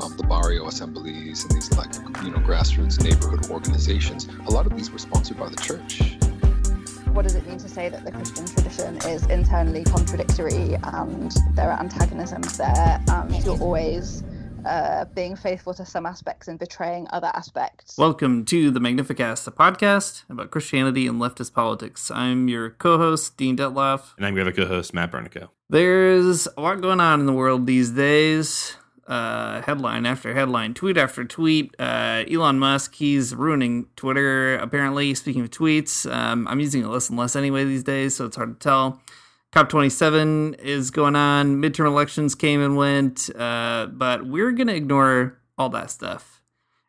um, the barrio assemblies and these like you know grassroots neighborhood organizations, a lot of these were sponsored by the church. What does it mean to say that the Christian tradition is internally contradictory and there are antagonisms there and you're always uh, being faithful to some aspects and betraying other aspects. Welcome to the Magnificast, a podcast about Christianity and leftist politics. I'm your co-host Dean Detloff, and I'm your other co-host Matt Bernico. There's a lot going on in the world these days. Uh, headline after headline, tweet after tweet. Uh, Elon Musk, he's ruining Twitter. Apparently, speaking of tweets, um, I'm using it less and less anyway these days, so it's hard to tell. COP27 is going on. Midterm elections came and went, uh, but we're going to ignore all that stuff.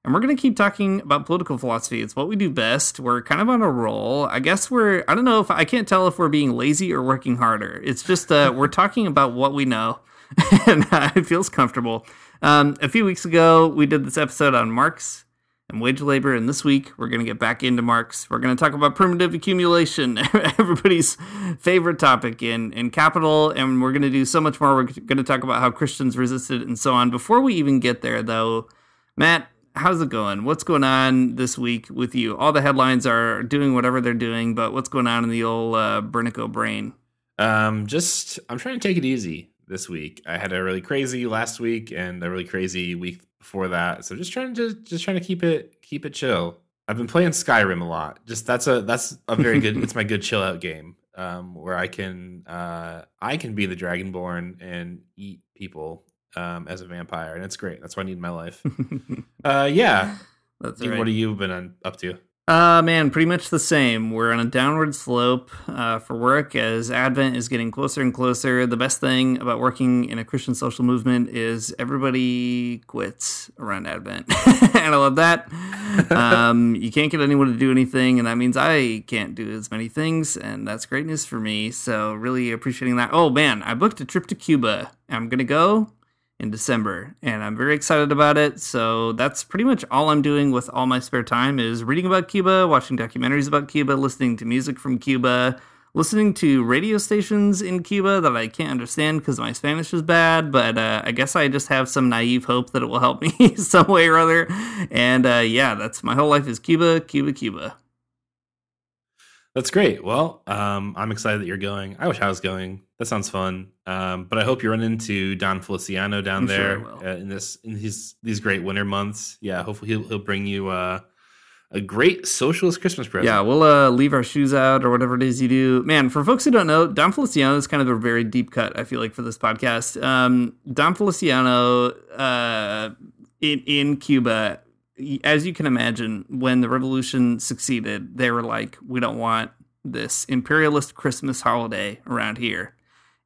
And we're going to keep talking about political philosophy. It's what we do best. We're kind of on a roll. I guess we're, I don't know if I can't tell if we're being lazy or working harder. It's just, uh, we're talking about what we know, and uh, it feels comfortable. Um, a few weeks ago, we did this episode on Marx and wage labor. And this week, we're going to get back into Marx. We're going to talk about primitive accumulation, everybody's favorite topic in, in capital. And we're going to do so much more. We're going to talk about how Christians resisted and so on. Before we even get there, though, Matt, how's it going? What's going on this week with you? All the headlines are doing whatever they're doing, but what's going on in the old uh, Bernico brain? Um, just I'm trying to take it easy this week. I had a really crazy last week and a really crazy week before that. So just trying to just trying to keep it keep it chill. I've been playing Skyrim a lot. Just that's a that's a very good it's my good chill out game. Um, where I can uh, I can be the Dragonborn and eat people um, as a vampire, and it's great. That's what I need in my life. uh, yeah. That's right. What have you been on, up to? Uh, man, pretty much the same. We're on a downward slope uh, for work as Advent is getting closer and closer. The best thing about working in a Christian social movement is everybody quits around Advent. and I love that. Um, you can't get anyone to do anything, and that means I can't do as many things, and that's great news for me. So, really appreciating that. Oh, man, I booked a trip to Cuba. I'm going to go in December, and I'm very excited about it. So that's pretty much all I'm doing with all my spare time is reading about Cuba, watching documentaries about Cuba, listening to music from Cuba, listening to radio stations in Cuba that I can't understand because my Spanish is bad. But uh, I guess I just have some naive hope that it will help me some way or other. And uh, yeah, that's my whole life is Cuba, Cuba, Cuba. That's great. Well, um, I'm excited that you're going. I wish I was going. That sounds fun. Um, but I hope you run into Don Feliciano down I'm there sure uh, in this in these these great winter months. Yeah, hopefully he'll he'll bring you uh, a great socialist Christmas present. Yeah, we'll uh, leave our shoes out or whatever it is you do. Man, for folks who don't know, Don Feliciano is kind of a very deep cut. I feel like for this podcast, um, Don Feliciano uh, in in Cuba as you can imagine, when the revolution succeeded, they were like, we don't want this imperialist Christmas holiday around here.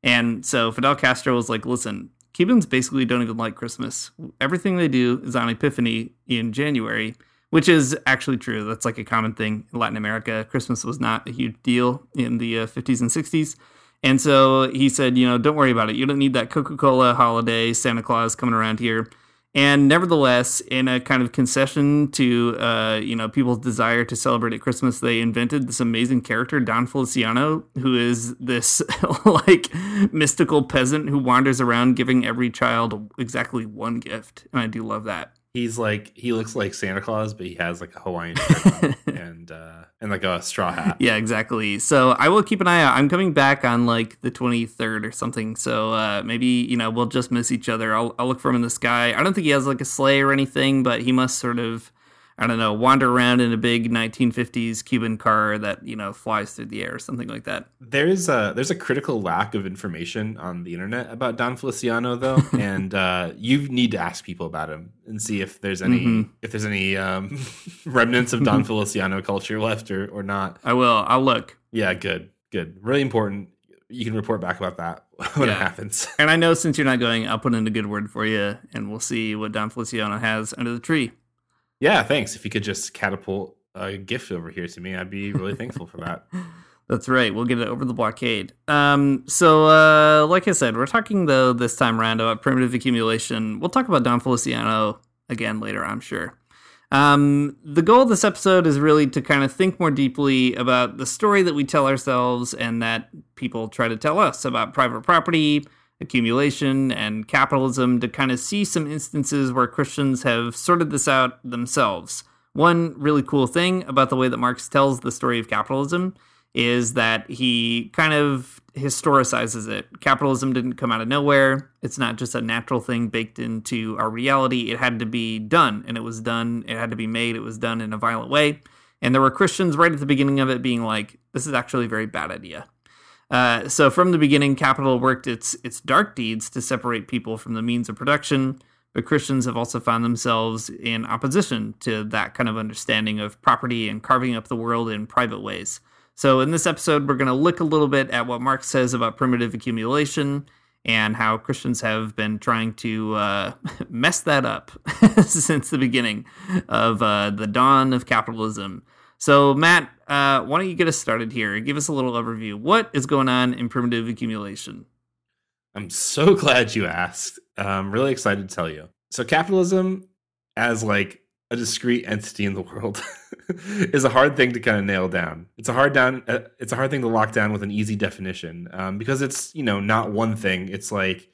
And so Fidel Castro was like, listen, Cubans basically don't even like Christmas. Everything they do is on Epiphany in January, which is actually true. That's like a common thing in Latin America. Christmas was not a huge deal in the uh, 50s and 60s. And so he said, you know, don't worry about it. You don't need that Coca Cola holiday, Santa Claus coming around here. And nevertheless, in a kind of concession to uh, you know people's desire to celebrate at Christmas, they invented this amazing character, Don Feliciano, who is this like mystical peasant who wanders around giving every child exactly one gift, and I do love that. He's like he looks like Santa Claus, but he has like a Hawaiian and uh, and like a straw hat. Yeah, exactly. So I will keep an eye out. I'm coming back on like the 23rd or something. So uh, maybe you know we'll just miss each other. I'll I'll look for him in the sky. I don't think he has like a sleigh or anything, but he must sort of. I don't know, wander around in a big 1950s Cuban car that you know flies through the air, or something like that. There's a there's a critical lack of information on the internet about Don Feliciano though, and uh, you need to ask people about him and see if there's any Mhm. if there's any um, remnants of Don Feliciano culture left or or not. I will. I'll look. Yeah, good, good, really important. You can report back about that when it happens. And I know since you're not going, I'll put in a good word for you, and we'll see what Don Feliciano has under the tree. Yeah, thanks. If you could just catapult a gift over here to me, I'd be really thankful for that. That's right. We'll get it over the blockade. Um, so, uh, like I said, we're talking though this time around about primitive accumulation. We'll talk about Don Feliciano again later, I'm sure. Um, the goal of this episode is really to kind of think more deeply about the story that we tell ourselves and that people try to tell us about private property, accumulation, and capitalism to kind of see some instances where Christians have sorted this out themselves. One really cool thing about the way that Marx tells the story of capitalism is that he kind of historicizes it. Capitalism didn't come out of nowhere. It's not just a natural thing baked into our reality. It had to be done, and it was done. It had to be made. It was done in a violent way. And there were Christians right at the beginning of it being like, this is actually a very bad idea. Uh, so from the beginning, capital worked its its dark deeds to separate people from the means of production. But Christians have also found themselves in opposition to that kind of understanding of property and carving up the world in private ways. So in this episode, we're going to look a little bit at what Marx says about primitive accumulation and how Christians have been trying to uh, mess that up since the beginning of uh, the dawn of capitalism. So, Matt, uh, why don't you get us started here? Give us a little overview. What is going on in primitive accumulation? I'm so glad you asked. I'm really excited to tell you. So capitalism as like a discrete entity in the world is a hard thing to kind of nail down. It's a hard down uh, it's a hard thing to lock down with an easy definition um, because it's, you know, not one thing. It's like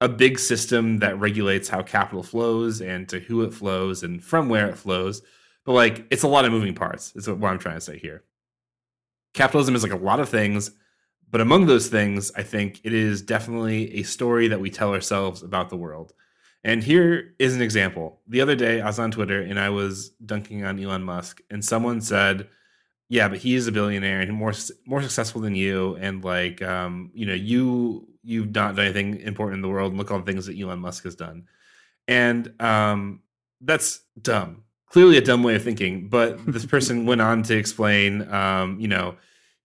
a big system that regulates how capital flows and to who it flows and from where it flows. But like it's a lot of moving parts. Is what I'm trying to say here. Capitalism is like a lot of things but among those things, I think it is definitely a story that we tell ourselves about the world. And here is an example. The other day, I was on Twitter and I was dunking on Elon Musk, and someone said, "Yeah, but he is a billionaire and more more successful than you, and like, um, you know, you you've not done anything important in the world. And look all the things that Elon Musk has done." And um, that's dumb. Clearly, a dumb way of thinking. But this person went on to explain, um, you know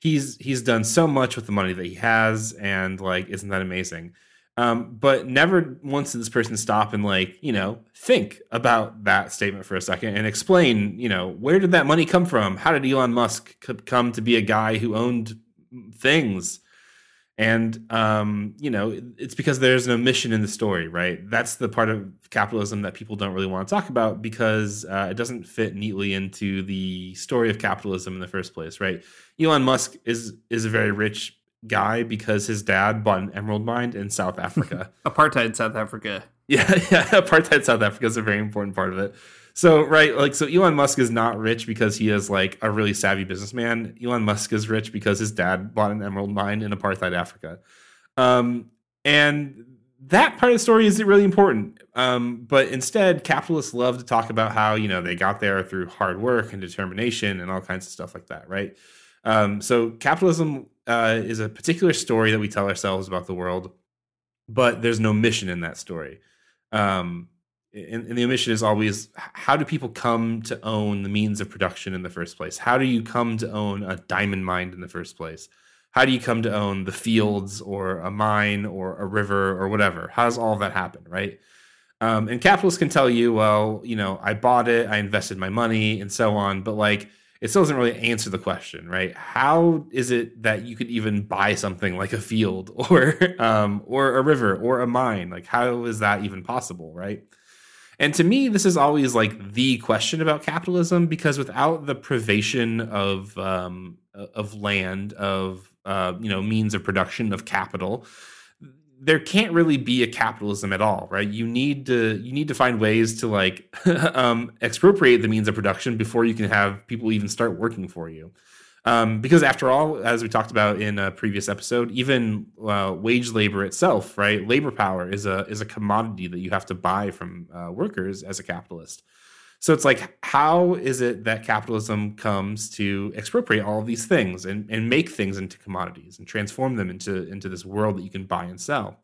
he's he's done so much with the money that he has and like isn't that amazing um, but never once did this person stop and like you know think about that statement for a second and explain you know where did that money come from how did elon musk come to be a guy who owned things and um, you know it's because there's an omission in the story right that's the part of capitalism that people don't really want to talk about because uh, it doesn't fit neatly into the story of capitalism in the first place right elon musk is is a very rich guy because his dad bought an emerald mine in south africa Apartheid South Africa. yeah, yeah. Apartheid South Africa is a very important part of it. So, right, like, so Elon Musk is not rich because he is like a really savvy businessman. Elon Musk is rich because his dad bought an emerald mine in apartheid Africa. Um, and that part of the story isn't really important. Um, but instead, capitalists love to talk about how, you know, they got there through hard work and determination and all kinds of stuff like that, right? Um, so, capitalism uh, is a particular story that we tell ourselves about the world, but there's no mission in that story um, and, and the omission is always how do people come to own the means of production in the first place? How do you come to own a diamond mine in the first place? How do you come to own the fields or a mine or a river or whatever? How does all that happen, right? Um, and capitalists can tell you, well, you know, I bought it, I invested my money, and so on. But like, it still doesn't really answer the question, right? How is it that you could even buy something like a field or um, or a river or a mine? Like, how is that even possible, right? And to me, this is always like the question about capitalism because without the privation of um, of land, of uh, you know means of production, of capital, there can't really be a capitalism at all, right? You need to you need to find ways to like um, expropriate the means of production before you can have people even start working for you. Um, because after all, as we talked about in a previous episode, even uh, wage labor itself, right? Labor power is a is a commodity that you have to buy from uh, workers as a capitalist. So it's like, how is it that capitalism comes to expropriate all of these things and, and make things into commodities and transform them into, into this world that you can buy and sell?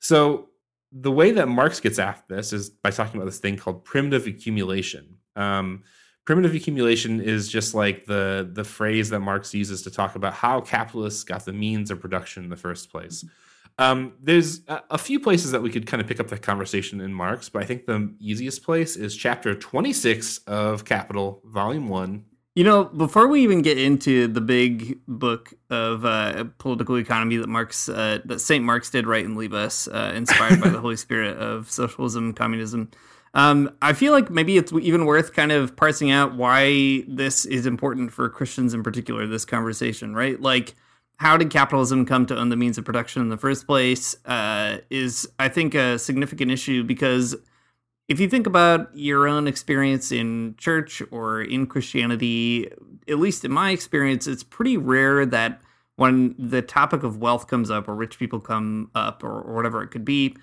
So the way that Marx gets at this is by talking about this thing called primitive accumulation. Um, primitive accumulation is just like the the phrase that Marx uses to talk about how capitalists got the means of production in the first place. Um, there's a, a, few places that we could kind of pick up the conversation in Marx, but I think the easiest place is chapter 26 of Capital, Volume 1. You know, before we even get into the big book of uh, political economy that Marx, uh, that Saint Marx did write and leave us, uh, inspired by the Holy Spirit of socialism, communism, um, I feel like maybe it's even worth kind of parsing out why this is important for Christians in particular. This conversation, right? Like, how did capitalism come to own the means of production in the first place? Uh, is I think a significant issue because if you think about your own experience in church or in Christianity, at least in my experience, it's pretty rare that when the topic of wealth comes up or rich people come up or, or whatever it could be,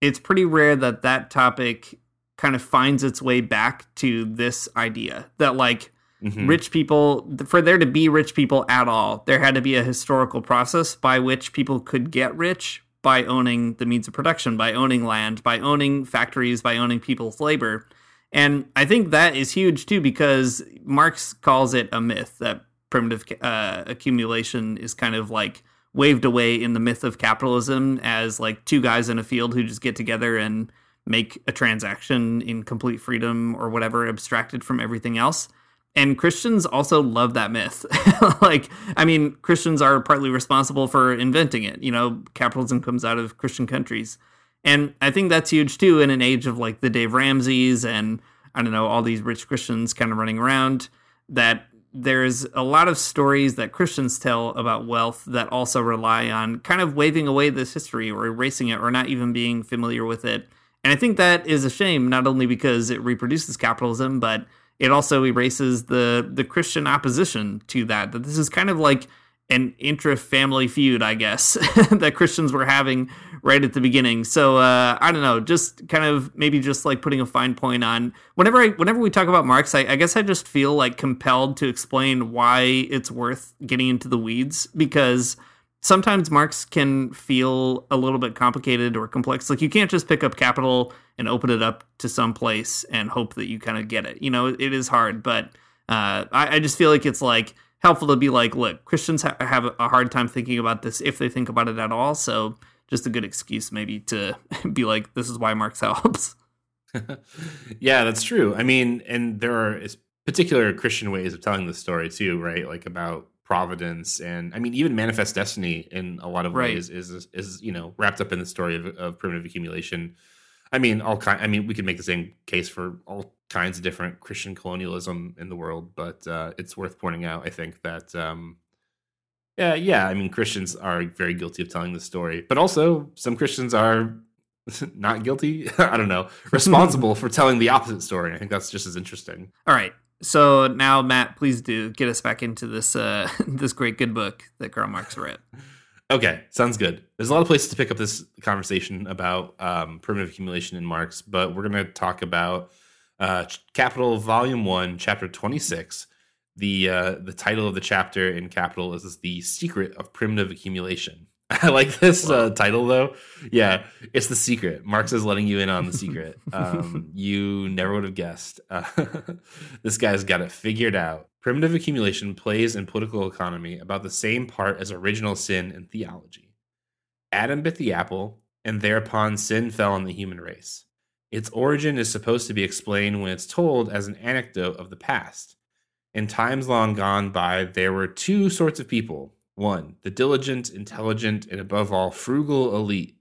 it's pretty rare that that topic kind of finds its way back to this idea that like mm-hmm. rich people for there to be rich people at all there had to be a historical process by which people could get rich by owning the means of production by owning land by owning factories by owning people's labor and i think that is huge too because marx calls it a myth that primitive uh, accumulation is kind of like waved away in the myth of capitalism as like two guys in a field who just get together and make a transaction in complete freedom or whatever, abstracted from everything else. And Christians also love that myth. like, I mean, Christians are partly responsible for inventing it. You know, capitalism comes out of Christian countries. And I think that's huge too in an age of like the Dave Ramsey's and I don't know, all these rich Christians kind of running around that there's a lot of stories that Christians tell about wealth that also rely on kind of waving away this history or erasing it or not even being familiar with it and I think that is a shame, not only because it reproduces capitalism, but it also erases the the Christian opposition to that. That this is kind of like an intra-family feud, I guess, that Christians were having right at the beginning. So uh, I don't know, just kind of maybe just like putting a fine point on whenever I whenever we talk about Marx, I, I guess I just feel like compelled to explain why it's worth getting into the weeds because sometimes Marx can feel a little bit complicated or complex. Like you can't just pick up capital and open it up to some place and hope that you kind of get it. You know, it is hard, but uh, I, I, just feel like it's like helpful to be like, look, Christians ha- have a hard time thinking about this if they think about it at all. So just a good excuse maybe to be like, this is why Marx helps. yeah, that's true. I mean, and there are particular Christian ways of telling the story too, right? Like about providence and i mean even manifest destiny in a lot of right. ways is, is, is you know wrapped up in the story of, of primitive accumulation. I mean all kind i mean we could make the same case for all kinds of different christian colonialism in the world but uh, it's worth pointing out i think that um, yeah yeah i mean christians are very guilty of telling the story but also some christians are not guilty i don't know responsible for telling the opposite story. I think that's just as interesting. All right so now, Matt, please do get us back into this uh, this great good book that Karl Marx wrote. Okay, sounds good. There's a lot of places to pick up this conversation about um, primitive accumulation in Marx, but we're going to talk about uh, Capital Volume One, Chapter 26. The uh, the title of the chapter in Capital is "The Secret of Primitive Accumulation." I like this uh, title though. Yeah, it's the secret. Marx is letting you in on the secret. Um, you never would have guessed. Uh, this guy's got it figured out. Primitive accumulation plays in political economy about the same part as original sin in theology. Adam bit the apple, and thereupon sin fell on the human race. Its origin is supposed to be explained when it's told as an anecdote of the past. In times long gone by, there were two sorts of people one, the diligent, intelligent, and above all, frugal elite.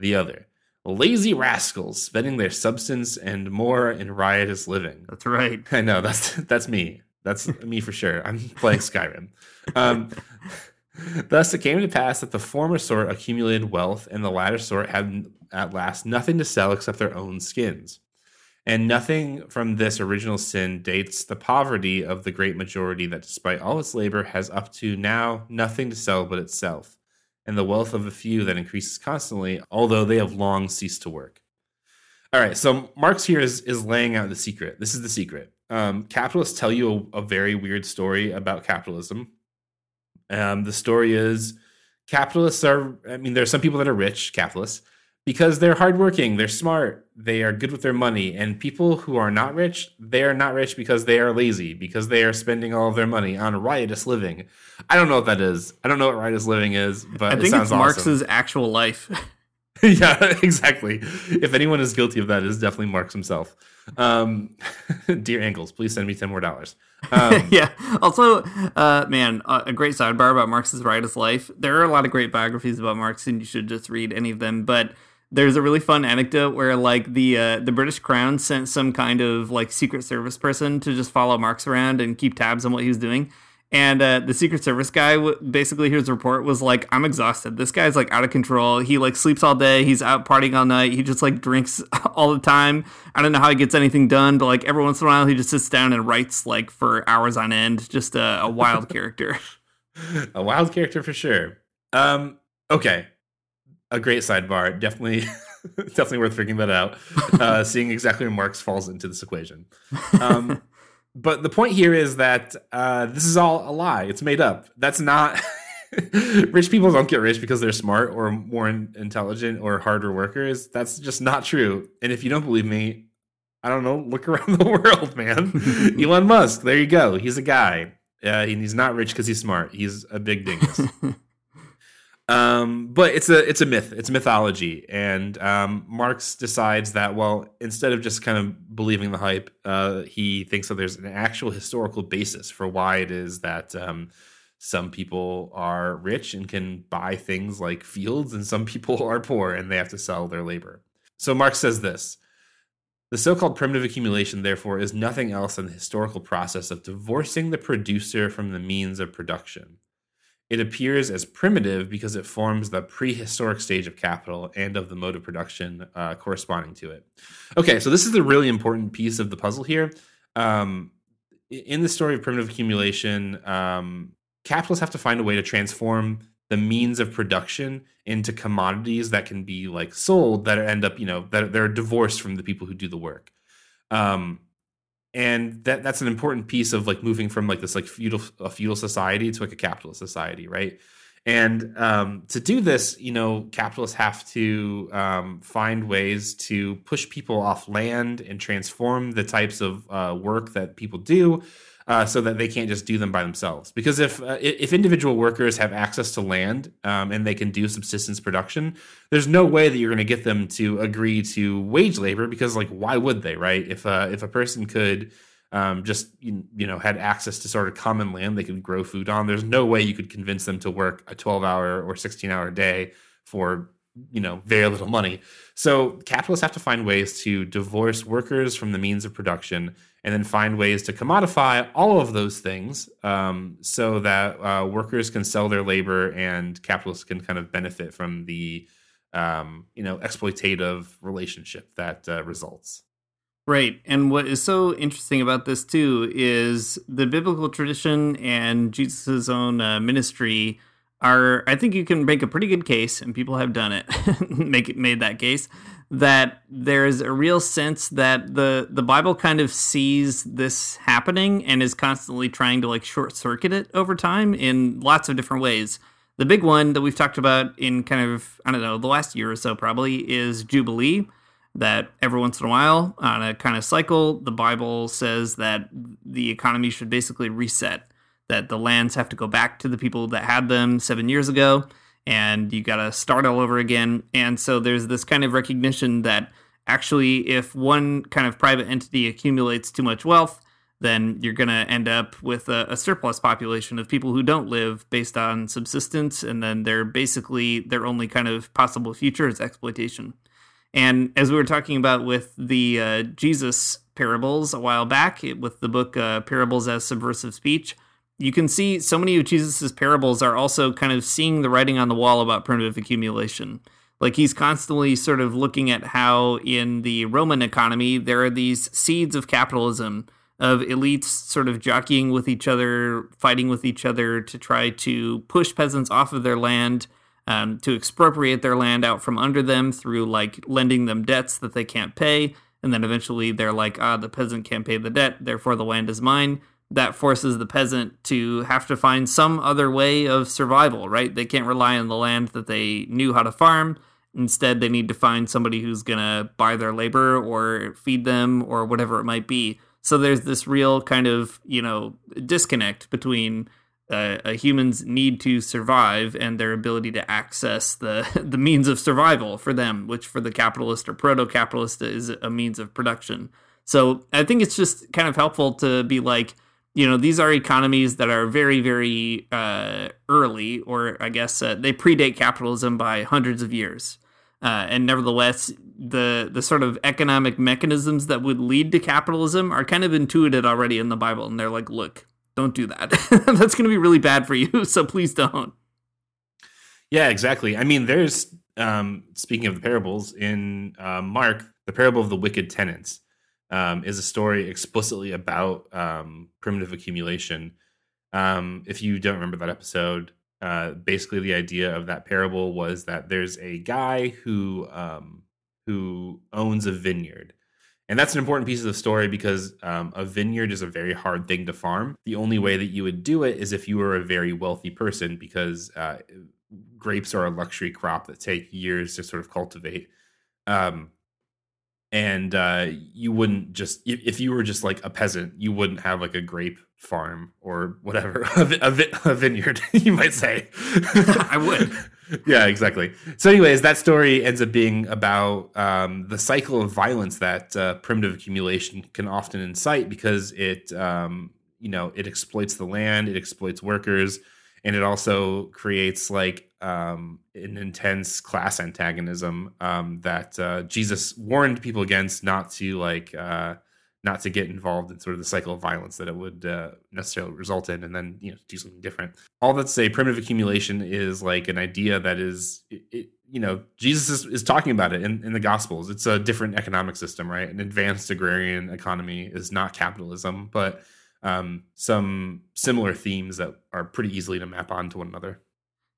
The other, lazy rascals spending their substance and more in riotous living. That's right. I know that's that's me. That's me for sure. I'm playing Skyrim. Um, thus, it came to pass that the former sort accumulated wealth, and the latter sort had at last nothing to sell except their own skins. And nothing from this original sin dates the poverty of the great majority that, despite all its labor, has up to now nothing to sell but itself, and the wealth of the few that increases constantly, although they have long ceased to work. All right, so Marx here is is laying out the secret. This is the secret. Um, capitalists tell you a, a very weird story about capitalism. Um, the story is capitalists are. I mean, there are some people that are rich capitalists because they're hardworking, they're smart, they are good with their money, and people who are not rich, they are not rich because they are lazy, because they are spending all of their money on riotous living. I don't know what that is. I don't know what riotous living is, but I it think sounds it's awesome. Marx's actual life. yeah, exactly. If anyone is guilty of that, it's definitely Marx himself. Um, dear Engels, please send me ten more dollars. Um, yeah. Also, uh, man, uh, a great sidebar about Marx's riotous life. There are a lot of great biographies about Marx, and you should just read any of them. But there's a really fun anecdote where like the uh, the British Crown sent some kind of like Secret Service person to just follow Marx around and keep tabs on what he was doing. And uh, the Secret Service guy, w- basically, his report was like, "I'm exhausted. This guy's like out of control. He like sleeps all day. He's out partying all night. He just like drinks all the time. I don't know how he gets anything done, but like every once in a while, he just sits down and writes like for hours on end. Just a, a wild character." a wild character for sure. Um, okay, a great sidebar. Definitely, definitely worth figuring that out. Uh, seeing exactly where Marx falls into this equation. Um, but the point here is that uh, this is all a lie. It's made up. That's not. rich people don't get rich because they're smart or more intelligent or harder workers. That's just not true. And if you don't believe me, I don't know. Look around the world, man. Elon Musk. There you go. He's a guy. Uh, and he's not rich because he's smart. He's a big dingus. Um, but it's a it's a myth. It's mythology, and um, Marx decides that well, instead of just kind of believing the hype, uh, he thinks that there's an actual historical basis for why it is that um, some people are rich and can buy things like fields, and some people are poor and they have to sell their labor. So Marx says this. The so called primitive accumulation, therefore, is nothing else than the historical process of divorcing the producer from the means of production. It appears as primitive because it forms the prehistoric stage of capital and of the mode of production uh, corresponding to it. Okay, so this is the really important piece of the puzzle here. Um, in the story of primitive accumulation, um, capitalists have to find a way to transform the means of production into commodities that can be like sold that end up you know that they're divorced from the people who do the work um and that that's an important piece of like moving from like this like feudal a feudal society to like a capitalist society right and um to do this you know capitalists have to um find ways to push people off land and transform the types of uh, work that people do uh, so that they can't just do them by themselves. Because if uh, if individual workers have access to land um, and they can do subsistence production, there's no way that you're going to get them to agree to wage labor. Because like, why would they, right? If uh, if a person could um, just you know had access to sort of common land they could grow food on, there's no way you could convince them to work a 12 hour or 16 hour day for you know very little money. So capitalists have to find ways to divorce workers from the means of production and then find ways to commodify all of those things um, so that uh, workers can sell their labor and capitalists can kind of benefit from the um, you know exploitative relationship that uh, results. Right. And what is so interesting about this too is the biblical tradition and Jesus' own uh, ministry are I think you can make a pretty good case and people have done it make it made that case that there's a real sense that the the Bible kind of sees this happening and is constantly trying to like short circuit it over time in lots of different ways. The big one that we've talked about in kind of I don't know the last year or so probably is Jubilee that every once in a while on a kind of cycle the Bible says that the economy should basically reset that the lands have to go back to the people that had them 7 years ago and you got to start all over again. And so there's this kind of recognition that actually, if one kind of private entity accumulates too much wealth, then you're going to end up with a, a, surplus population of people who don't live based on subsistence. And then they're basically their only kind of possible future is exploitation. And as we were talking about with the uh, Jesus parables a while back, with the book uh, Parables as Subversive Speech, you can see so many of Jesus's parables are also kind of seeing the writing on the wall about primitive accumulation. Like he's constantly sort of looking at how in the Roman economy there are these seeds of capitalism of elites sort of jockeying with each other, fighting with each other to try to push peasants off of their land um, to expropriate their land out from under them through like lending them debts that they can't pay. And then eventually they're like, ah, the peasant can't pay the debt, therefore the land is mine. That forces the peasant to have to find some other way of survival, right? They can't rely on the land that they knew how to farm. Instead, they need to find somebody who's going to buy their labor or feed them or whatever it might be. So there's this real kind of, you know, disconnect between uh, a human's need to survive and their ability to access the the means of survival for them, which for the capitalist or proto-capitalist is a means of production. So I think it's just kind of helpful to be like, you know, these are economies that are very, very uh, early, or I guess uh, they predate capitalism by hundreds of years. Uh, and nevertheless, the the sort of economic mechanisms that would lead to capitalism are kind of intuited already in the Bible, and they're like, look, don't do that. That's going to be really bad for you. So please don't. Yeah, exactly. I mean, there's um, speaking of the parables in uh, Mark, the parable of the wicked tenants um, is a story explicitly about um, primitive accumulation. Um, if you don't remember that episode, uh, basically the idea of that parable was that there's a guy who um, who owns a vineyard and that's an important piece of the story because um, a vineyard is a very hard thing to farm. The only way that you would do it is if you were a very wealthy person because uh, grapes are a luxury crop that take years to sort of cultivate. Um, and uh, you wouldn't just if, if, you were just like a peasant, you wouldn't have like a grape farm or whatever a, a, a vineyard. you might say. I would. yeah, exactly. So, anyways, that story ends up being about um, the cycle of violence that uh, primitive accumulation can often incite because it, um, you know, it exploits the land, it exploits workers, and it also creates like um, an intense class antagonism um, that uh, Jesus warned people against not to like. Uh, not to get involved in sort of the cycle of violence that it would uh, necessarily result in, and then you know do something different. All that to say, primitive accumulation is like an idea that is, it, it, you know, Jesus is, is talking about it in, in the Gospels. It's a different economic system, right? An advanced agrarian economy is not capitalism, but um, some similar themes that are pretty easily to map onto one another.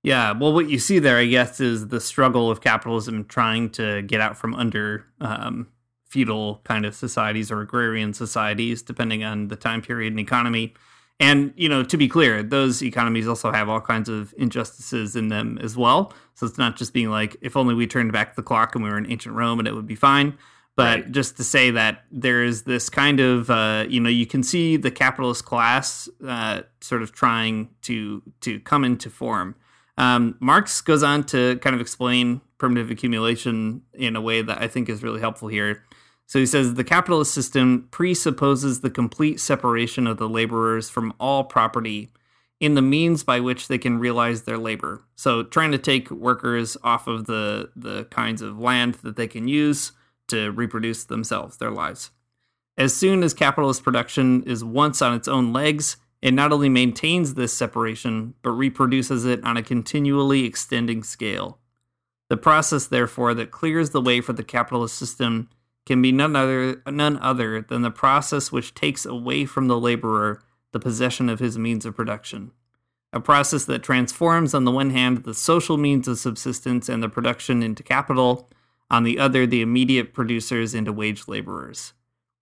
Yeah, well, what you see there, I guess, is the struggle of capitalism trying to get out from under um, feudal kind of societies or agrarian societies, depending on the time period and economy. And, you know, to be clear, those economies also have all kinds of injustices in them as well. So it's not just being like, if only we turned back the clock and we were in ancient Rome and it would be fine. But right. just to say that there's this kind of, uh, you know, you can see the capitalist class uh, sort of trying to to come into form. Um, Marx goes on to kind of explain primitive accumulation in a way that I think is really helpful here. So he says the capitalist system presupposes the complete separation of the laborers from all property in the means by which they can realize their labor. So trying to take workers off of the the kinds of land that they can use to reproduce themselves, their lives. As soon as capitalist production is once on its own legs, it not only maintains this separation, but reproduces it on a continually extending scale. The process, therefore, that clears the way for the capitalist system can be none other none other than the process which takes away from the laborer the possession of his means of production. A process that transforms on the one hand the social means of subsistence and the production into capital, on the other the immediate producers into wage laborers.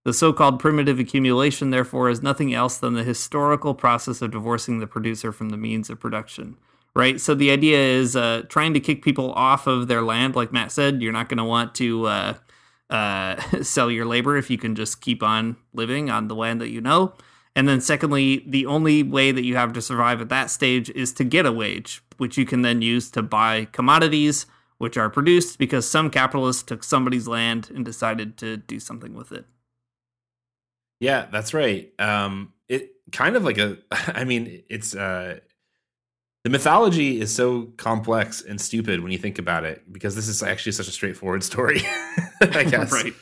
The so called primitive accumulation, therefore, is nothing else than the historical process of divorcing the producer from the means of production. Right? So the idea is uh, trying to kick people off of their land, like Matt said. You're not going to want to uh, uh, sell your labor if you can just keep on living on the land that you know. And then, secondly, the only way that you have to survive at that stage is to get a wage, which you can then use to buy commodities, which are produced because some capitalist took somebody's land and decided to do something with it. Yeah, that's right. Um, it kind of like a, I mean, it's uh, the mythology is so complex and stupid when you think about it because this is actually such a straightforward story i guess. Right.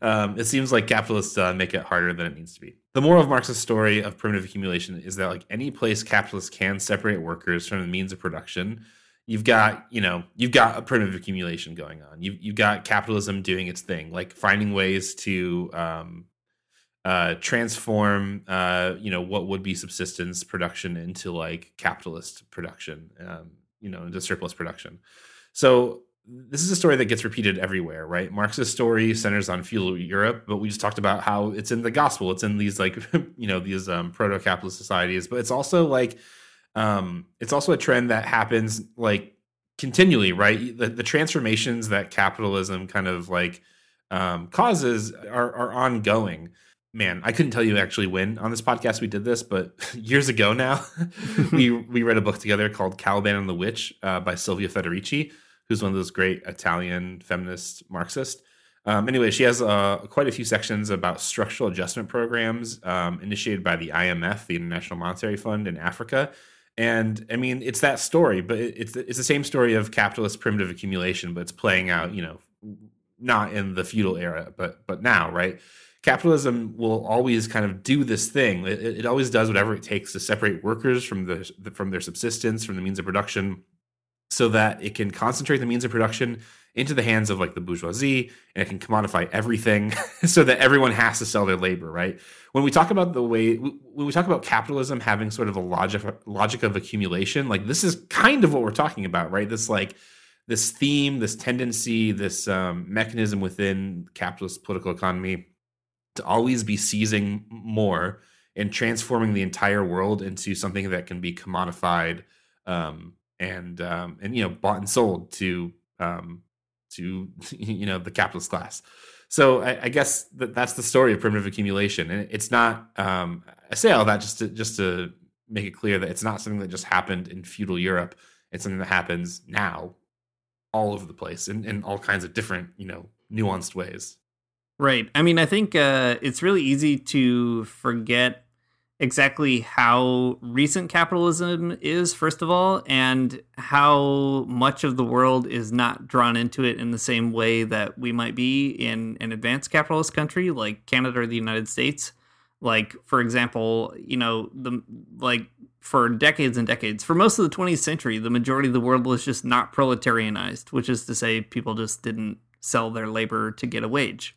Um, it seems like capitalists uh, make it harder than it needs to be. The moral of marx's story of primitive accumulation is that like any place capitalists can separate workers from the means of production you've got you know you've got a primitive accumulation going on. You've, you've got capitalism doing its thing like finding ways to um, uh, transform uh, you know what would be subsistence production into like capitalist production. Um, you know into surplus production. So this is a story that gets repeated everywhere, right? Marx's story centers on feudal Europe, but we just talked about how it's in the gospel. It's in these like you know these um, proto-capitalist societies, but it's also like um, it's also a trend that happens like continually, right? The, the transformations that capitalism kind of like um, causes are, are ongoing. Man, I couldn't tell you actually when on this podcast we did this, but years ago now, we we read a book together called Caliban and the Witch uh, by Silvia Federici, who's one of those great Italian feminist Marxists. Um, anyway, she has uh, quite a few sections about structural adjustment programs um, initiated by the IMF, the International Monetary Fund, in Africa. And I mean, it's that story, but it's it's the same story of capitalist primitive accumulation, but it's playing out, you know, not in the feudal era, but but now, right? Capitalism will always kind of do this thing. It, it always does whatever it takes to separate workers from the from their subsistence, from the means of production, so that it can concentrate the means of production into the hands of like the bourgeoisie and it can commodify everything so that everyone has to sell their labor right when we talk about the way when we talk about capitalism having sort of a logic logic of accumulation like this is kind of what we're talking about right this like this theme this tendency this um, mechanism within capitalist political economy to always be seizing more and transforming the entire world into something that can be commodified um, and um, and you know bought and sold to um, to you know the capitalist class. So I, I, guess that that's the story of primitive accumulation, and it's not. Um, I say all that just to just to make it clear that it's not something that just happened in feudal Europe. It's something that happens now, all over the place, in, in all kinds of different you know nuanced ways. Right. I mean, I think uh, it's really easy to forget exactly how recent capitalism is, first of all, and how much of the world is not drawn into it in the same way that we might be in an advanced capitalist country like Canada or the United States. Like, for example, you know, the like for decades and decades, for most of the 20th century, the majority of the world was just not proletarianized, which is to say, people just didn't sell their labor to get a wage.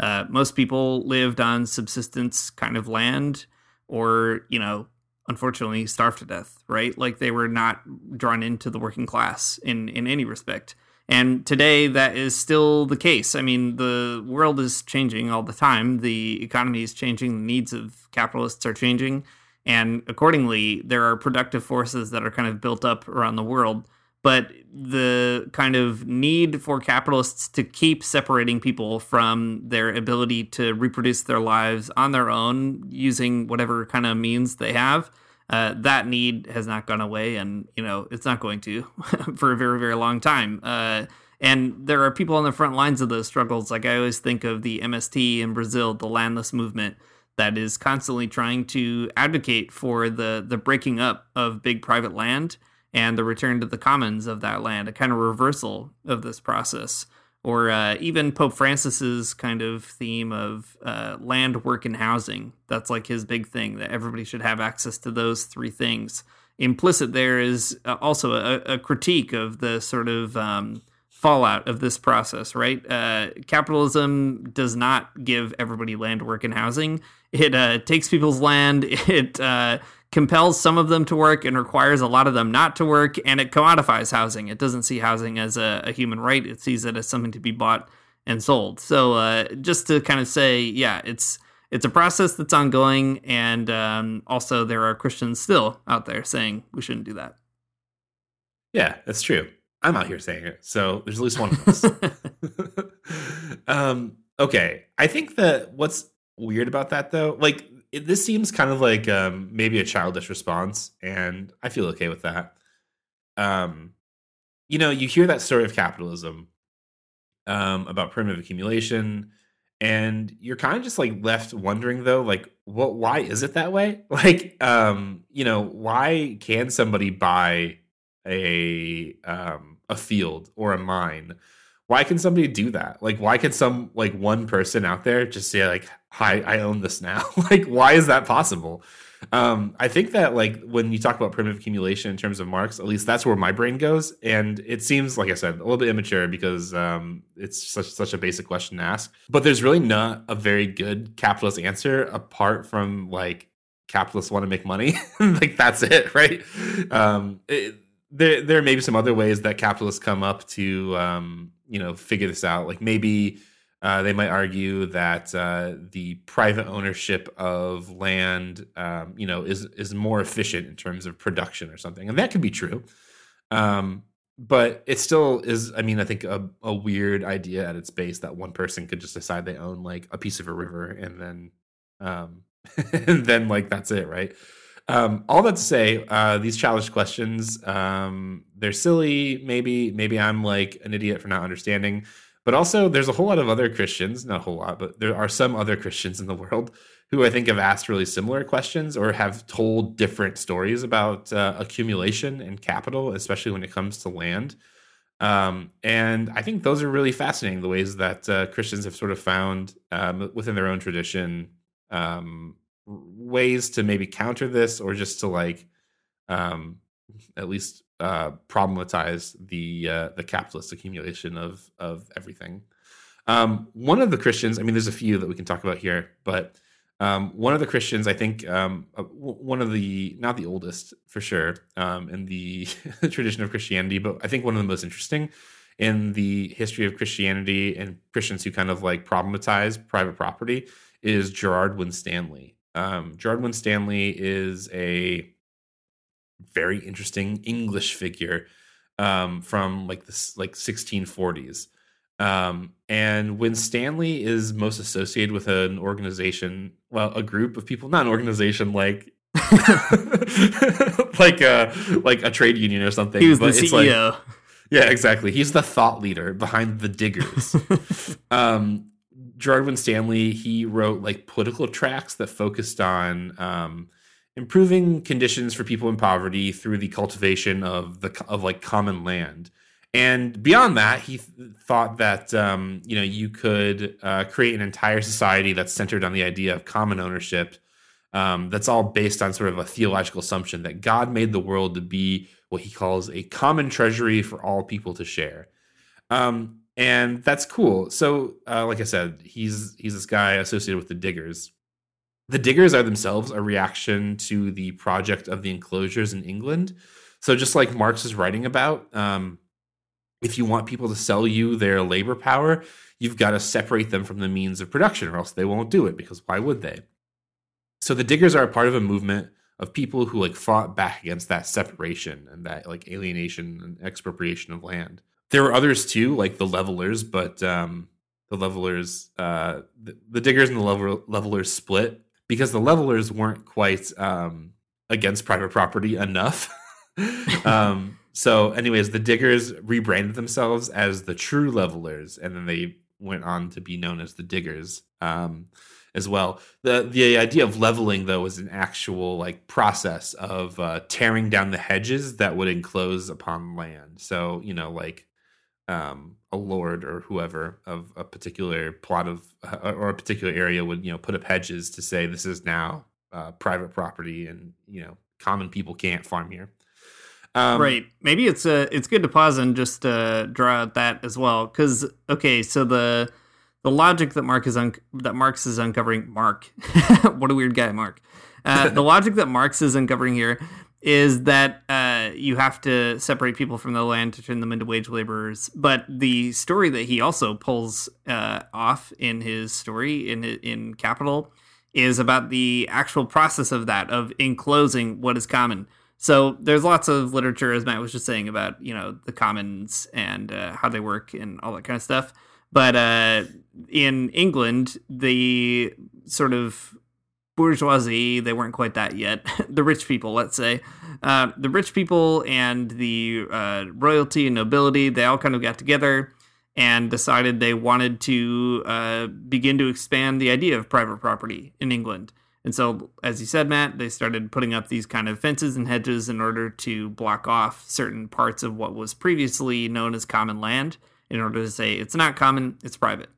Uh, most people lived on subsistence kind of land or, you know, unfortunately starved to death, right? Like they were not drawn into the working class in, in any respect. And today that is still the case. I mean, the world is changing all the time. The economy is changing. The needs of capitalists are changing. And accordingly, there are productive forces that are kind of built up around the world but the kind of need for capitalists to keep separating people from their ability to reproduce their lives on their own using whatever kind of means they have uh, that need has not gone away and you know it's not going to for a very very long time. Uh, and there are people on the front lines of those struggles. Like i always think of the mst in brazil the landless movement that is constantly trying to advocate for the the breaking up of big private land and the return to the commons of that land, a kind of reversal of this process. Or uh, even Pope Francis's kind of theme of uh, land, work, and housing. That's like his big thing that everybody should have access to those three things. Implicit there is uh, also a, a critique of the sort of um, fallout of this process, right? Uh, capitalism does not give everybody land, work, and housing. It uh, takes people's land. It uh, compels some of them to work and requires a lot of them not to work, and it commodifies housing. It doesn't see housing as a, a human right, it sees it as something to be bought and sold. So, uh, just to kind of say, yeah, it's it's a process that's ongoing, and um, also there are Christians still out there saying we shouldn't do that. Yeah, that's true. I'm out here saying it, so there's at least one of us. um, okay, I think that what's weird about that though, like it, this seems kind of like um, maybe a childish response, and I feel okay with that. Um, you know, you hear that story of capitalism um, about primitive accumulation, and you're kind of just like left wondering though, like, what? Why is it that way? Like, um, you know, why can somebody buy a um, a field or a mine? why can somebody do that? Like, why can some like one person out there just say like, "Hi, I own this now"? like, why is that possible? Um, I think that like when you talk about primitive accumulation in terms of Marx, at least that's where my brain goes, and it seems like I said a little bit immature because um, it's such such a basic question to ask. But there's really not a very good capitalist answer apart from like capitalists want to make money. like that's it, right? Um, it, there there may be some other ways that capitalists come up to um, you know figure this out. Like maybe uh, they might argue that uh, the private ownership of land, um, you know, is is more efficient in terms of production or something, and that could be true. Um, but it still is. I mean, I think a, a weird idea at its base that one person could just decide they own like a piece of a river, and then, um, and then like that's it, right? Um, all that to say, uh, these challenge questions, um, they're silly. Maybe, maybe I'm like an idiot for not understanding. But also, there's a whole lot of other Christians, not a whole lot, but there are some other Christians in the world who I think have asked really similar questions or have told different stories about uh, accumulation and capital, especially when it comes to land. Um, and I think those are really fascinating the ways that uh, Christians have sort of found um, within their own tradition um, ways to maybe counter this or just to like um, at least uh, problematize the uh, the capitalist accumulation of of everything. Um, one of the Christians, I mean, there's a few that we can talk about here, but um, one of the Christians, I think, um, uh, one of the not the oldest for sure um, in the tradition of Christianity, but I think one of the most interesting in the history of Christianity and Christians who kind of like problematize private property is Gerard Winstanley. Um, Gerard Winstanley is a very interesting English figure um, from like this like 1640s. Um, and Winstanley is most associated with an organization, well, a group of people, not an organization like like a like a trade union or something. He was the CEO. Like, yeah, exactly. He's the thought leader behind the diggers. um, Gerard Winstanley, he wrote like political tracts that focused on um, improving conditions for people in poverty through the cultivation of the of like common land. And beyond that, he th- thought that um, you know you could uh, create an entire society that's centered on the idea of common ownership. Um, that's all based on sort of a theological assumption that God made the world to be what he calls a common treasury for all people to share. Um, and that's cool. So, uh, like I said, he's he's this guy associated with the Diggers, the diggers are themselves a reaction to the project of the enclosures in England. So just like Marx is writing about, um, if you want people to sell you their labor power, you've got to separate them from the means of production, or else they won't do it. Because why would they? So the diggers are a part of a movement of people who like fought back against that separation and that like alienation and expropriation of land. There were others too, like the levelers, but um, the levelers, uh, the, the diggers and the level, levelers split because the levelers weren't quite um, against private property enough. um, so, anyways, the diggers rebranded themselves as the true levelers, and then they went on to be known as the diggers um, as well. the The idea of leveling, though, was an actual like process of uh, tearing down the hedges that would enclose upon land. So, you know, like um, a lord or whoever of a particular plot of uh, or a particular area would you know put up hedges to say this is now uh, private property and you know common people can't farm here. Um, right. Maybe it's uh, it's good to pause and just uh, draw out that as well because okay, so the the logic that Mark is un- that Marx is uncovering Mark, what a weird guy, Mark. Uh, the logic that Marx is uncovering here is that uh, you have to separate people from the land to turn them into wage laborers. But the story that he also pulls uh, off in his story in in Capital is about the actual process of that of enclosing what is common. So there's lots of literature, as Matt was just saying, about you know the commons and uh, how they work and all that kind of stuff. But uh, in England, the sort of bourgeoisie, they weren't quite that yet. the rich people, let's say. Uh, the rich people and the uh, royalty and nobility, they all kind of got together and decided they wanted to uh, begin to expand the idea of private property in England. And so, as you said, Matt, they started putting up these kind of fences and hedges in order to block off certain parts of what was previously known as common land in order to say it's not common, it's private.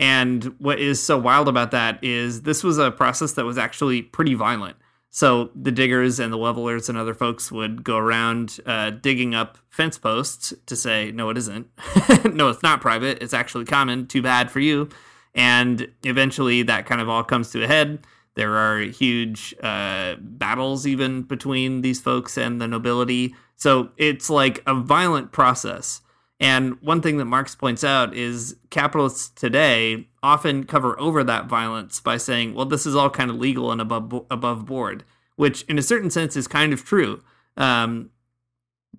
And what is so wild about that is this was a process that was actually pretty violent. So the diggers and the levelers and other folks would go around uh, digging up fence posts to say, no, it isn't. no, it's not private. It's actually common. Too bad for you. And eventually that kind of all comes to a head. There are huge uh, battles even between these folks and the nobility. So it's like a violent process. And one thing that Marx points out is capitalists today often cover over that violence by saying, well, this is all kind of legal and above, above board, which in a certain sense is kind of true. Um,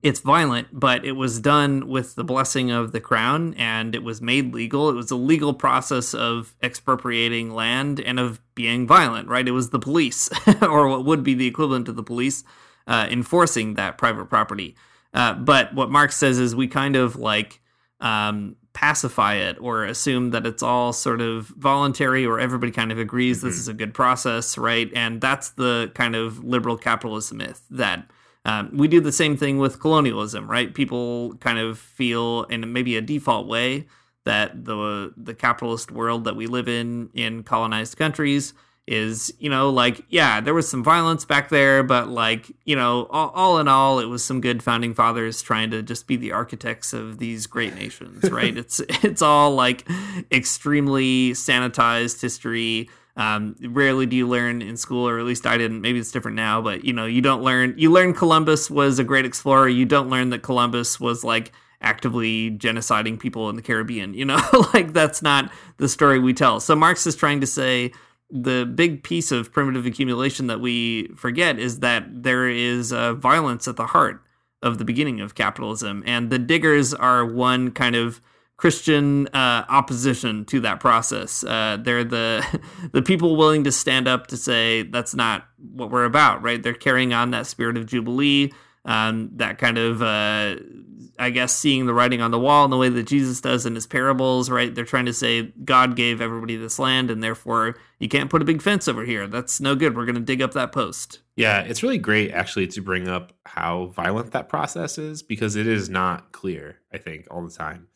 it's violent, but it was done with the blessing of the crown and it was made legal. It was a legal process of expropriating land and of being violent, right? It was the police, or what would be the equivalent of the police, uh, enforcing that private property. Uh, but what Marx says is we kind of like um, pacify it or assume that it's all sort of voluntary or everybody kind of agrees mm-hmm. this is a good process, right? And that's the kind of liberal capitalist myth that um, we do the same thing with colonialism, right? People kind of feel in maybe a default way that the the capitalist world that we live in in colonized countries is you know like yeah there was some violence back there but like you know all, all, in all it was some good founding fathers trying to just be the architects of these great nations right? It's it's all like extremely sanitized history. Um, rarely do you learn in school or at least i didn't. Maybe it's different now but you know you don't learn you learn columbus was a great explorer. You don't learn that columbus was like actively genociding people in the caribbean you know? Like that's not the story we tell. So marx is trying to say the big piece of primitive accumulation that we forget is that there is uh, violence at the heart of the beginning of capitalism, and the diggers are one kind of Christian uh, opposition to that process. Uh, they're the the people willing to stand up to say that's not what we're about, right? They're carrying on that spirit of jubilee, um, that kind of uh, I guess, seeing the writing on the wall in the way that Jesus does in his parables, right? They're trying to say God gave everybody this land, and therefore you can't put a big fence over here. That's no good. We're going to dig up that post. Yeah, it's really great actually to bring up how violent that process is because it is not clear, I think, all the time.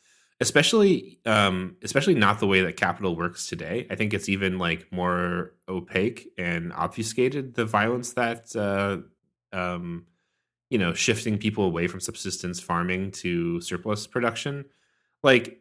Especially um especially not the way that capital works today. I think it's even like more opaque and obfuscated the violence that uh um you know shifting people away from subsistence farming to surplus production like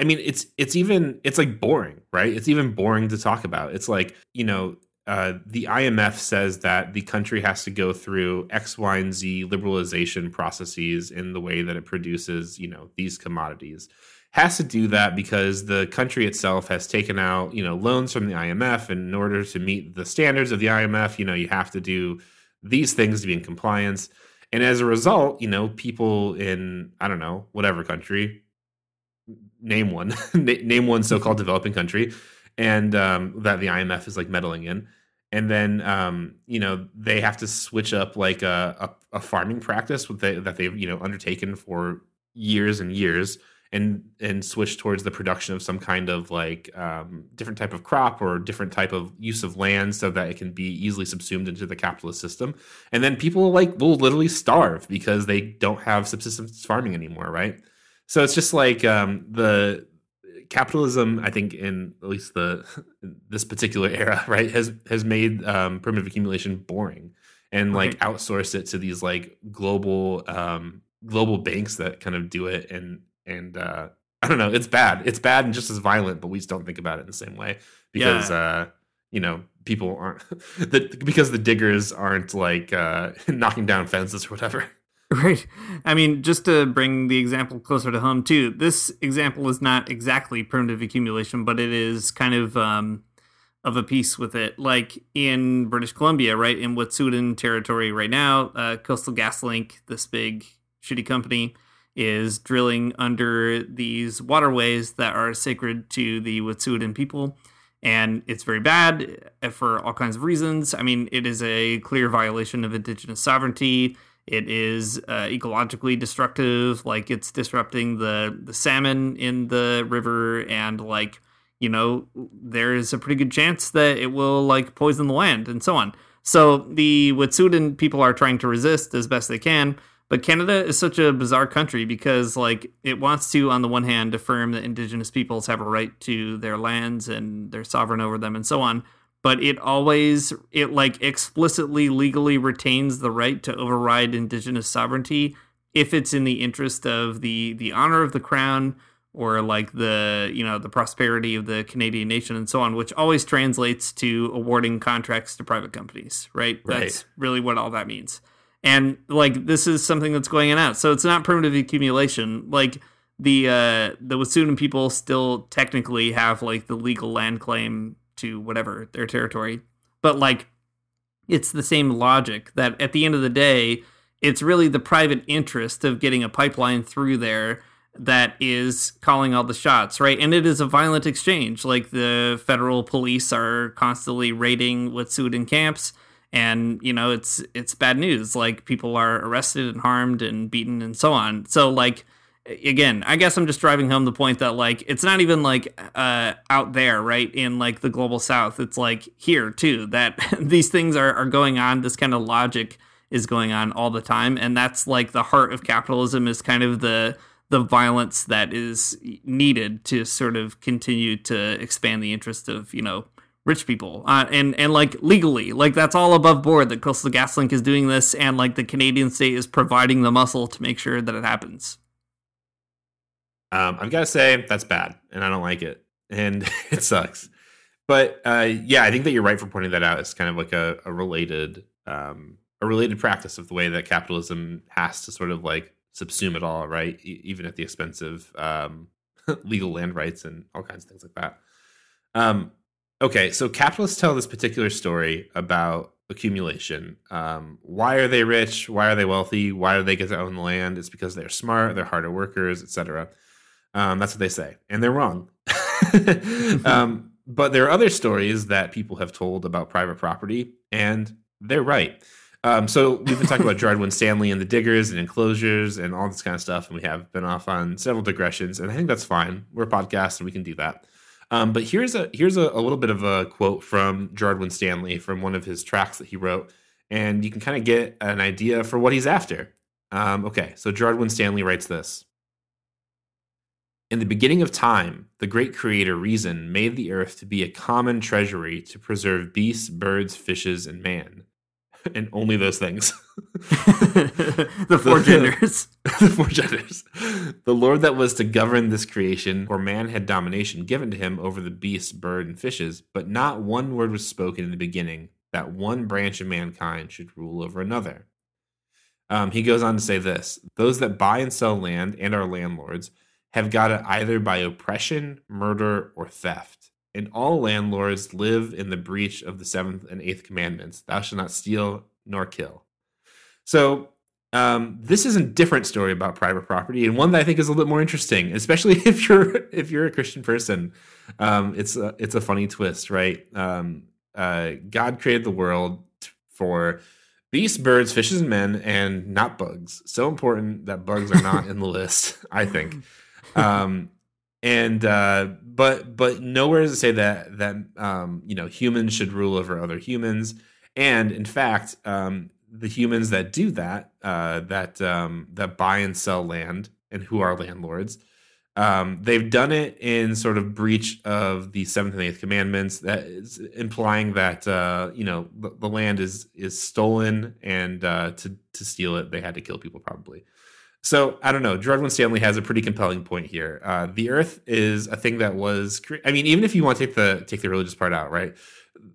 i mean it's it's even it's like boring right it's even boring to talk about it's like you know uh, the IMF says that the country has to go through X, Y, and Z liberalization processes in the way that it produces, you know, these commodities. Has to do that because the country itself has taken out, you know, loans from the IMF. And in order to meet the standards of the IMF, you know, you have to do these things to be in compliance. And as a result, you know, people in, I don't know, whatever country, name one, name one so called developing country, and um, that the IMF is like meddling in. And then, um, you know, they have to switch up like a, a, a farming practice they, that they've, you know, undertaken for years and years and and switch towards the production of some kind of like um, different type of crop or different type of use of land so that it can be easily subsumed into the capitalist system and then people like will literally starve because they don't have subsistence farming anymore right so it's just like um, the capitalism i think in at least the this particular era right has has made um, primitive accumulation boring and like right. outsource it to these like global um, global banks that kind of do it and and uh, I don't know, it's bad. It's bad and just as violent, but we just don't think about it in the same way because yeah. uh, you know people aren't the, because the diggers aren't like uh, knocking down fences or whatever. Right. I mean, just to bring the example closer to home too, this example is not exactly primitive accumulation, but it is kind of um, of a piece with it. Like in British Columbia, right in Wet'suwet'en territory right now, uh, Coastal GasLink, this big shitty company, is drilling under these waterways that are sacred to the Wet'suwet'en people. And it's very bad for all kinds of reasons. I mean, it is a clear violation of indigenous sovereignty. It is uh, ecologically destructive, like it's disrupting the the salmon in the river, and like you know, there is a pretty good chance that it will like poison the land and so on. So the Wet'suwet'en people are trying to resist as best they can but Canada is such a bizarre country because, like, it wants to, on the one hand, affirm that Indigenous peoples have a right to their lands and they're sovereign over them and so on. But it always, it like explicitly legally retains the right to override Indigenous sovereignty if it's in the interest of the the honor of the crown or like the you know the prosperity of the Canadian nation and so on, which always translates to awarding contracts to private companies, right? Right. That's really what all that means. And like this is something that's going on out, so it's not primitive accumulation. Like the uh, the Wet'suwet'en people still technically have like the legal land claim to whatever their territory, but like it's the same logic that at the end of the day, it's really the private interest of getting a pipeline through there that is calling all the shots, right? And it is a violent exchange. Like the federal police are constantly raiding Wet'suwet'en camps, and you know it's it's bad news. Like people are arrested and harmed and beaten and so on. So like again, I guess I'm just driving home the point that like it's not even like uh out there, right? In like the global south. It's like here too that these things are are going on. This kind of logic is going on all the time and that's like the heart of capitalism is kind of the the violence that is needed to sort of continue to expand the interest of, you know, rich people uh, and and like legally like that's all above board that coastal gaslink is doing this and like the canadian state is providing the muscle to make sure that it happens Um, I've got to say that's bad, and I don't like it, and it sucks. But uh, yeah, I think that you're right for pointing that out. It's kind of like a, a related um, a related practice of the way that capitalism has to sort of like subsume it all, right? E- even at the expense of um, legal land rights and all kinds of things like that. Okay, so capitalists tell this particular story about accumulation. Um, why are they rich? Why are they wealthy? Why do they get to own the land? It's because they're smart, they're harder workers, etc. Um, that's what they say, and they're wrong. um, but there are other stories that people have told about private property, and they're right. Um, so we've been talking about Gerard Winstanley and the diggers and enclosures and all this kind of stuff, and we have been off on several digressions, and I think that's fine. We're a podcast, and we can do that. Um, but here's a here's a, a little bit of a quote from Gerard Stanley from one of his tracks that he wrote, and you can kind of get an idea for what he's after. Um, okay, so Gerard Stanley writes this. In the beginning of time, the great creator Reason made the earth to be a common treasury to preserve beasts, birds, fishes, and man. And only those things. the four genders. the four genders. The Lord that was to govern this creation, for man had domination given to him over the beasts, bird, and fishes, but not one word was spoken in the beginning that one branch of mankind should rule over another. Um, he goes on to say this those that buy and sell land and are landlords have got it either by oppression, murder, or theft. And all landlords live in the breach of the seventh and eighth commandments Thou shalt not steal nor kill. So, um, this is a different story about private property, and one that I think is a little bit more interesting, especially if you're if you're a Christian person. Um, it's a, it's a funny twist, right? Um, uh, God created the world for beasts, birds, fishes, and men, and not bugs. So important that bugs are not in the list. I think um and uh but but nowhere does it say that that um you know humans should rule over other humans. And in fact um the humans that do that uh that um that buy and sell land and who are landlords um they've done it in sort of breach of the seventh and eighth commandments. That is implying that uh you know the, the land is is stolen and uh to to steal it they had to kill people probably so I don't know. Gerard Winstanley has a pretty compelling point here. Uh, the Earth is a thing that was. Cre- I mean, even if you want to take the take the religious part out, right?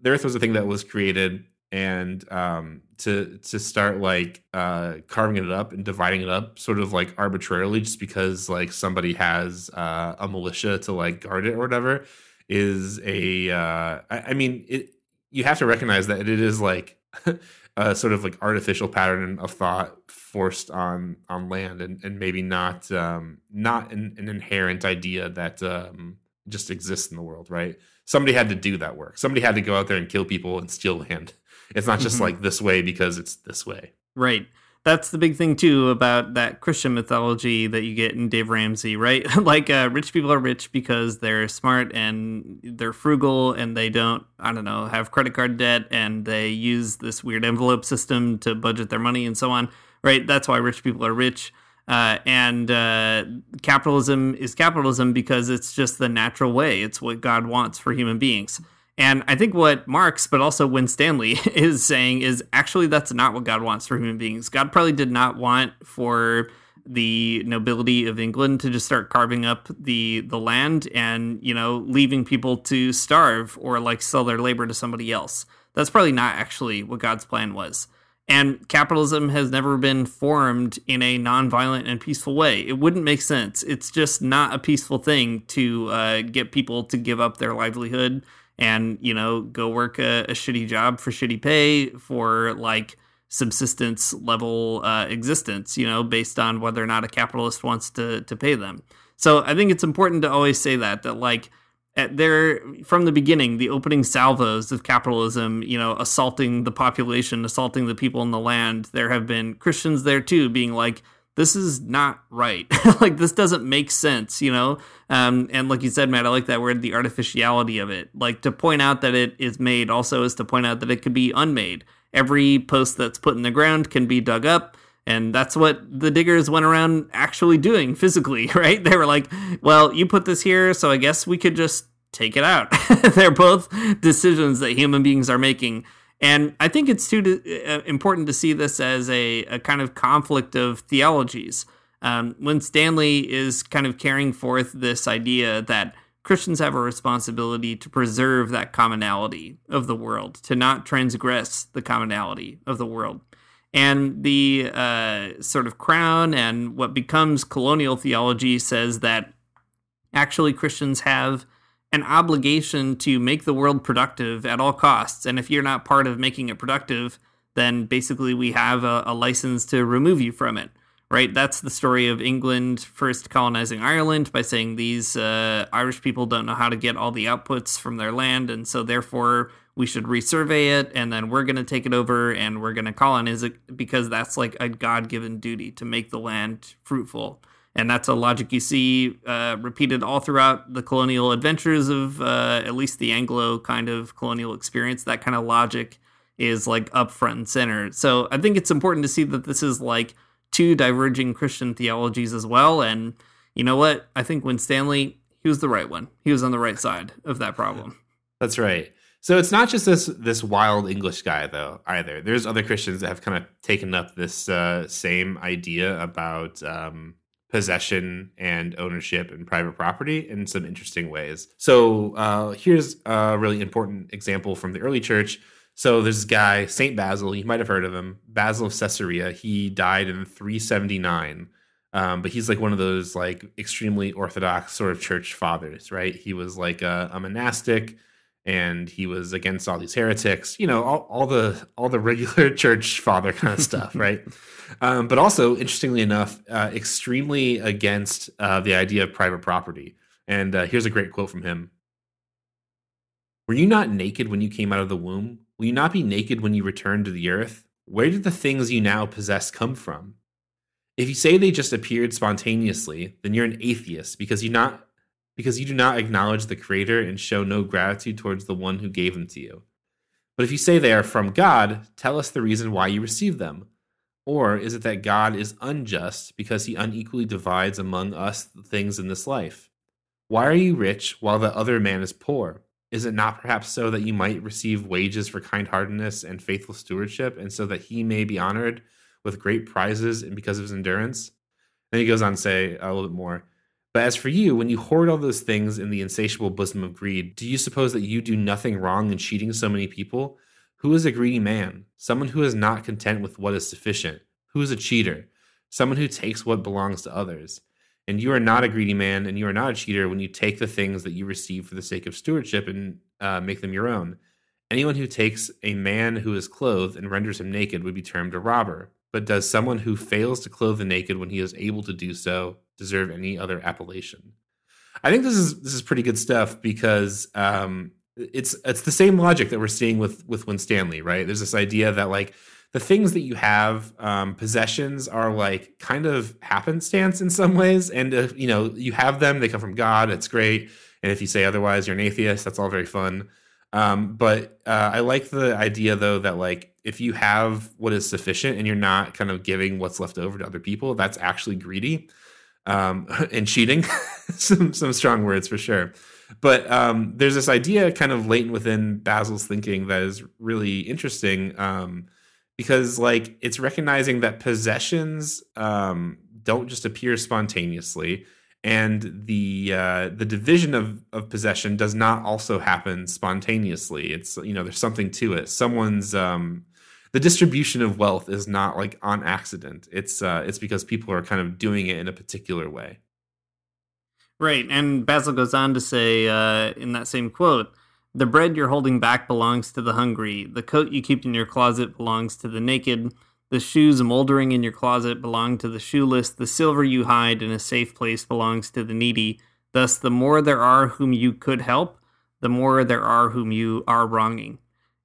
The Earth was a thing that was created, and um, to to start like uh, carving it up and dividing it up, sort of like arbitrarily, just because like somebody has uh, a militia to like guard it or whatever, is a. Uh, I, I mean, it. You have to recognize that it is like. a sort of like artificial pattern of thought forced on on land and, and maybe not um not an, an inherent idea that um just exists in the world right somebody had to do that work somebody had to go out there and kill people and steal land it's not just Mhm. like this way because it's this way Right. That's the big thing too about that Christian mythology that you get in Dave Ramsey, right? like uh, rich people are rich because they're smart and they're frugal and they don't, I don't know, have credit card debt and they use this weird envelope system to budget their money and so on, right? That's why rich people are rich. Uh, and uh, capitalism is capitalism because it's just the natural way. It's what God wants for human beings. And I think what Marx, but also Winstanley, is saying is actually that's not what God wants for human beings. God probably did not want for the nobility of England to just start carving up the the land and you know leaving people to starve or like sell their labor to somebody else. That's probably not actually what God's plan was. And capitalism has never been formed in a nonviolent and peaceful way. It wouldn't make sense. It's just not a peaceful thing to uh, get people to give up their livelihood and, you know, go work a, a shitty job for shitty pay for like subsistence level uh, existence, you know, based on whether or not a capitalist wants to, to pay them. So I think it's important to always say that, that like, at there from the beginning the opening salvos of capitalism you know assaulting the population assaulting the people in the land there have been christians there too being like this is not right like this doesn't make sense you know um, and like you said matt i like that word the artificiality of it like to point out that it is made also is to point out that it could be unmade every post that's put in the ground can be dug up and that's what the diggers went around actually doing physically, right? They were like, well, you put this here, so I guess we could just take it out. They're both decisions that human beings are making. And I think it's too uh, important to see this as a, a kind of conflict of theologies. Um, Winstanley is kind of carrying forth this idea that Christians have a responsibility to preserve that commonality of the world, to not transgress the commonality of the world. And the uh, sort of crown and what becomes colonial theology says that actually Christians have an obligation to make the world productive at all costs. And if you're not part of making it productive, then basically we have a, a license to remove you from it. Right? That's the story of England first colonizing Ireland by saying these uh, Irish people don't know how to get all the outputs from their land. And so therefore we should resurvey it and then we're going to take it over and we're going to colonize it because that's like a god-given duty to make the land fruitful and that's a logic you see uh, repeated all throughout the colonial adventures of uh, at least the anglo kind of colonial experience. That kind of logic is like up front and center. So i think it's important to see that this is like two diverging christian theologies as well. And you know what? I think Winstanley he was the right one. He was on the right side of that problem. That's right. So it's not just this this wild English guy though either. There's other Christians that have kind of taken up this uh, same idea about um, possession and ownership and private property in some interesting ways. So uh, here's a really important example from the early church. So there's this guy Saint Basil. You might have heard of him, Basil of Caesarea. He died in 379. Um, but he's like one of those like extremely orthodox sort of church fathers, right? He was like a, a monastic and he was against all these heretics you know all, all the all the regular church father kind of stuff right? Um, but also interestingly enough uh, extremely against uh, the idea of private property. And uh, here's a great quote from him. Were you not naked when you came out of the womb? Will you not be naked when you return to the earth? Where did the things you now possess come from? If you say they just appeared spontaneously then you're an atheist because you not because you do not acknowledge the Creator and show no gratitude towards the one who gave them to you. But if you say they are from God, tell us the reason why you received them. Or is it that God is unjust because he unequally divides among us the things in this life? Why are you rich while the other man is poor? Is it not perhaps so that you might receive wages for kindheartedness and faithful stewardship, and so that he may be honored with great prizes and because of his endurance? Then he goes on to say a little bit more. But as for you, when you hoard all those things in the insatiable bosom of greed, do you suppose that you do nothing wrong in cheating so many people? Who is a greedy man? Someone who is not content with what is sufficient. Who is a cheater? Someone who takes what belongs to others. And you are not a greedy man, and you are not a cheater when you take the things that you receive for the sake of stewardship and uh, make them your own. Anyone who takes a man who is clothed and renders him naked would be termed a robber. But does someone who fails to clothe the naked when he is able to do so deserve any other appellation. I think this is this is pretty good stuff because um, it's it's the same logic that we're seeing with with Winstanley, right? There's this idea that like the things that you have, um, possessions are like kind of happenstance in some ways, and you know you have them, they come from God. It's great, and if you say otherwise, you're an atheist. That's all very fun. Um, but uh, I like the idea though that like if you have what is sufficient and you're not kind of giving what's left over to other people, that's actually greedy um, and cheating. some some strong words for sure. But um, there's this idea kind of latent within Basil's thinking that is really interesting um, because like it's recognizing that possessions um, don't just appear spontaneously and the uh, the division of of possession does not also happen spontaneously. It's you know there's something to it. Someone's um, the distribution of wealth is not like on accident. It's uh, it's because people are kind of doing it in a particular way. Right, and Basil goes on to say uh, in that same quote. The bread you're holding back belongs to the hungry. The coat you keep in your closet belongs to the naked. The shoes moldering in your closet belong to the shoeless. The silver you hide in a safe place belongs to the needy. Thus, the more there are whom you could help, the more there are whom you are wronging.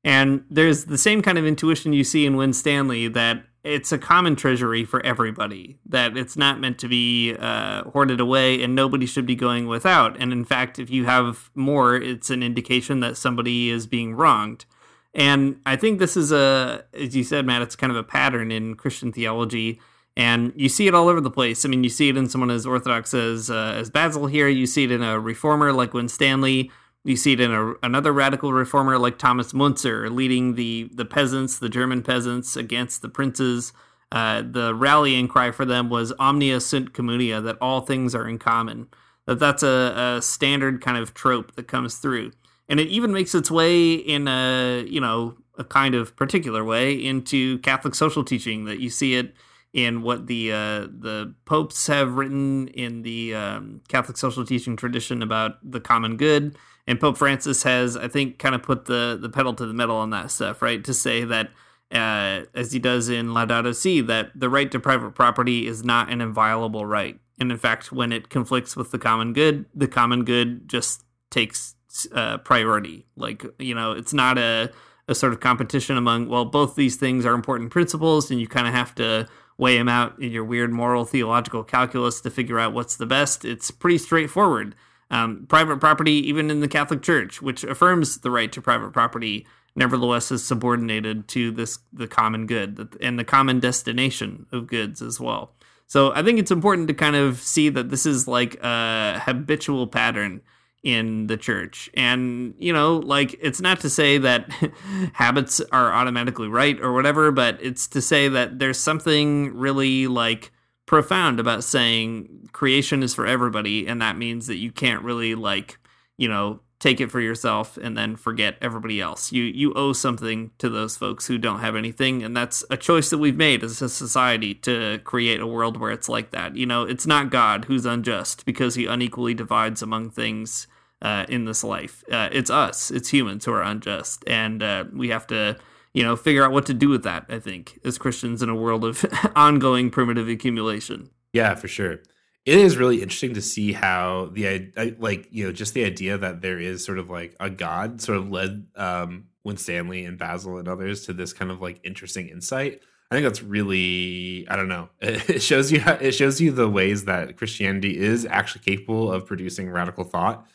And there's the same kind of intuition you see in Winstanley that it's a common treasury for everybody, that it's not meant to be uh, hoarded away and nobody should be going without. And in fact, if you have more, it's an indication that somebody is being wronged. And I think this is a, as you said, Matt, it's kind of a pattern in Christian theology. And you see it all over the place. I mean, you see it in someone as orthodox as uh, as Basil here. You see it in a reformer like Winstanley. You see it in a, another radical reformer like Thomas Munzer, leading the the peasants, the German peasants, against the princes. Uh, the rallying cry for them was "Omnia sunt communia," that all things are in common. That that's a, a standard kind of trope that comes through and it even makes its way in a you know a kind of particular way into Catholic social teaching. That you see it in what the uh, the popes have written in the um, Catholic social teaching tradition about the common good, and Pope Francis has, I think, kind of put the the pedal to the metal on that stuff, right? To say that. Uh, as he does in Laudato Si, that the right to private property is not an inviolable right. And in fact, when it conflicts with the common good, the common good just takes uh, priority. Like you know, it's not a a sort of competition among well, both these things are important principles, and you kind of have to weigh them out in your weird moral theological calculus to figure out what's the best. It's pretty straightforward. Um, private property, even in the Catholic Church, which affirms the right to private property, nevertheless is subordinated to this the common good and the common destination of goods as well. So I think it's important to kind of see that this is like a habitual pattern in the church. And, you know, like it's not to say that habits are automatically right or whatever, but it's to say that there's something really like profound about saying creation is for everybody. And that means that you can't really like, you know, take it for yourself and then forget everybody else. You you owe something to those folks who don't have anything and that's a choice that we've made as a society to create a world where it's like that. You know, it's not God who's unjust because he unequally divides among things uh, in this life. Uh, it's us, it's humans who are unjust, and uh, we have to, you know, figure out what to do with that. I think as Christians in a world of ongoing primitive accumulation. Yeah, for sure. It is really interesting to see how the like you know just the idea that there is sort of like a god sort of led um, Winstanley and Basil and others to this kind of like interesting insight. I think that's really I don't know. It shows you how, it shows you the ways that Christianity is actually capable of producing radical thought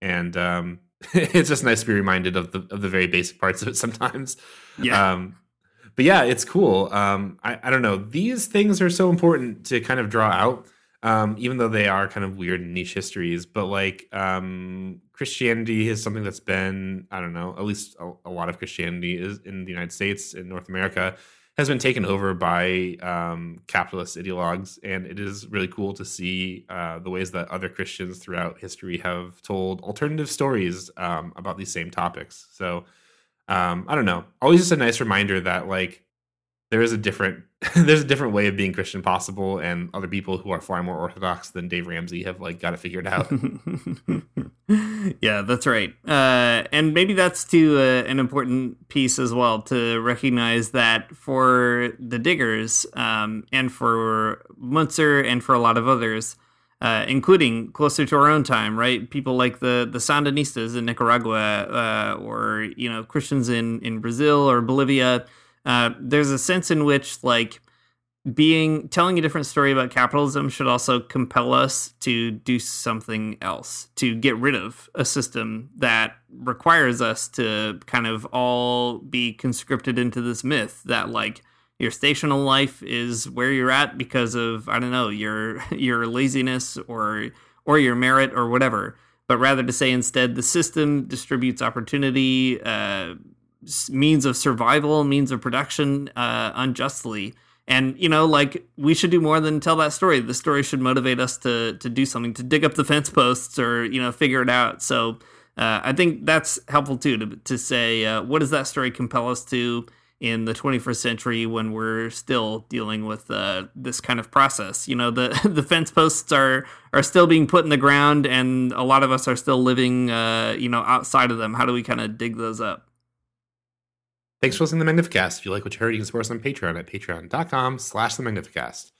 and um, it's just nice to be reminded of the of the very basic parts of it sometimes. Yeah. Um, but yeah, it's cool. Um, I, I don't know. These things are so important to kind of draw out, um, even though they are kind of weird and niche histories. But like um, Christianity is something that's been, I don't know, at least a, a lot of Christianity is in the United States, in North America, has been taken over by um, capitalist ideologues, and it is really cool to see uh, the ways that other Christians throughout history have told alternative stories um, about these same topics. So um, I don't know, always just a nice reminder that like there is a different there's a different way of being Christian possible, and other people who are far more orthodox than Dave Ramsey have like got it figured out. yeah, that's right, uh, and maybe that's too uh, an important piece as well to recognize that for the Diggers um, and for Munzer and for a lot of others. Uh, including closer to our own time, right? People like the the Sandinistas in Nicaragua, uh, or you know Christians in in Brazil or Bolivia, uh, there's a sense in which like being telling a different story about capitalism should also compel us to do something else to get rid of a system that requires us to kind of all be conscripted into this myth that like your stational life is where you're at because of I don't know your your laziness or or your merit or whatever but rather to say instead the system distributes opportunity uh, means of survival, means of production uh, unjustly. and you know like we should do more than tell that story. The story should motivate us to to do something to dig up the fence posts or you know figure it out. So uh, i think that's helpful too to, to say uh, what does that story compel us to in the 21st century when we're still dealing with uh, this kind of process? You know the the fence posts are are still being put in the ground and a lot of us are still living uh, you know outside of them. How do we kind of dig those up Thanks for listening to the Magnificast. If you like what you heard, you can support us on Patreon at patreon.com slash the Magnificast.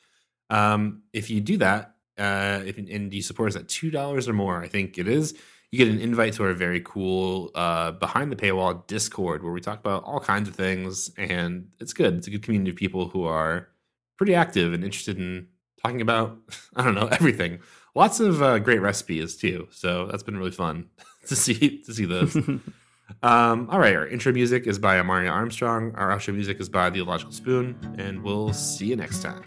Um, if you do that, uh, if, and you support us at $2 or more, I think it is, you get an invite to our very cool uh, behind the paywall Discord where we talk about all kinds of things. And it's good. It's a good community of people who are pretty active and interested in talking about, I don't know, everything. Lots of uh, great recipes too. So that's been really fun to see to see those. Um, all right, our intro music is by Amaryah Armstrong. Our outro music is by The Illogical Spoon, and we'll see you next time.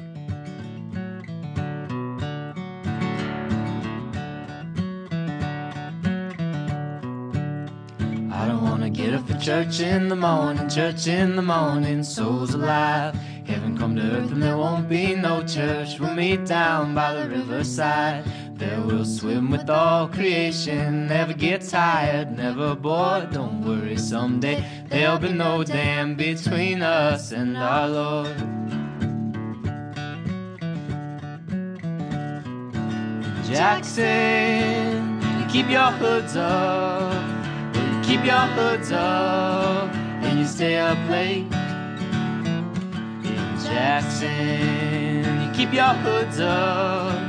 I don't wanna get up for church in the morning, church in the morning, souls alive. Heaven come to earth and there won't be no church. We'll meet down by the riverside. There we'll swim with all creation. Never get tired, never bored. Don't worry, someday there'll be no dam between us and our Lord. Jackson, keep your hoods up. You Keep your hoods up and you stay up late. Jackson, you keep your hoods up.